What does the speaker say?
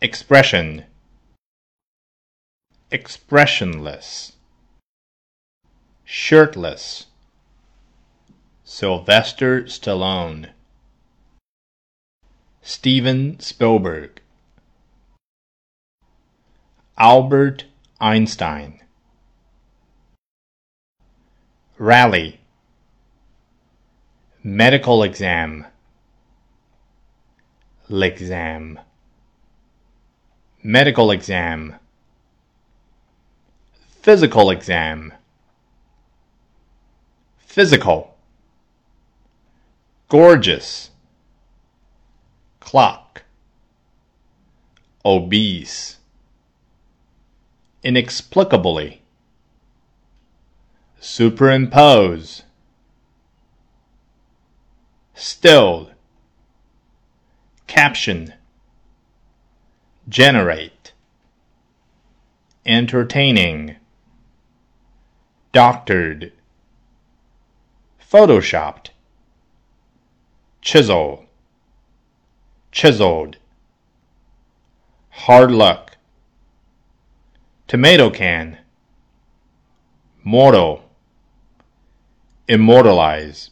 expression, expressionless, shirtless, Sylvester Stallone, Steven Spielberg, Albert Einstein, rally, medical exam, l'exam, medical exam, physical exam, physical, gorgeous, clock, obese, inexplicably, superimpose, stilled, caption, generate, entertaining, doctored, photoshopped, chisel, chiseled, hard luck, tomato can, mortal, immortalize.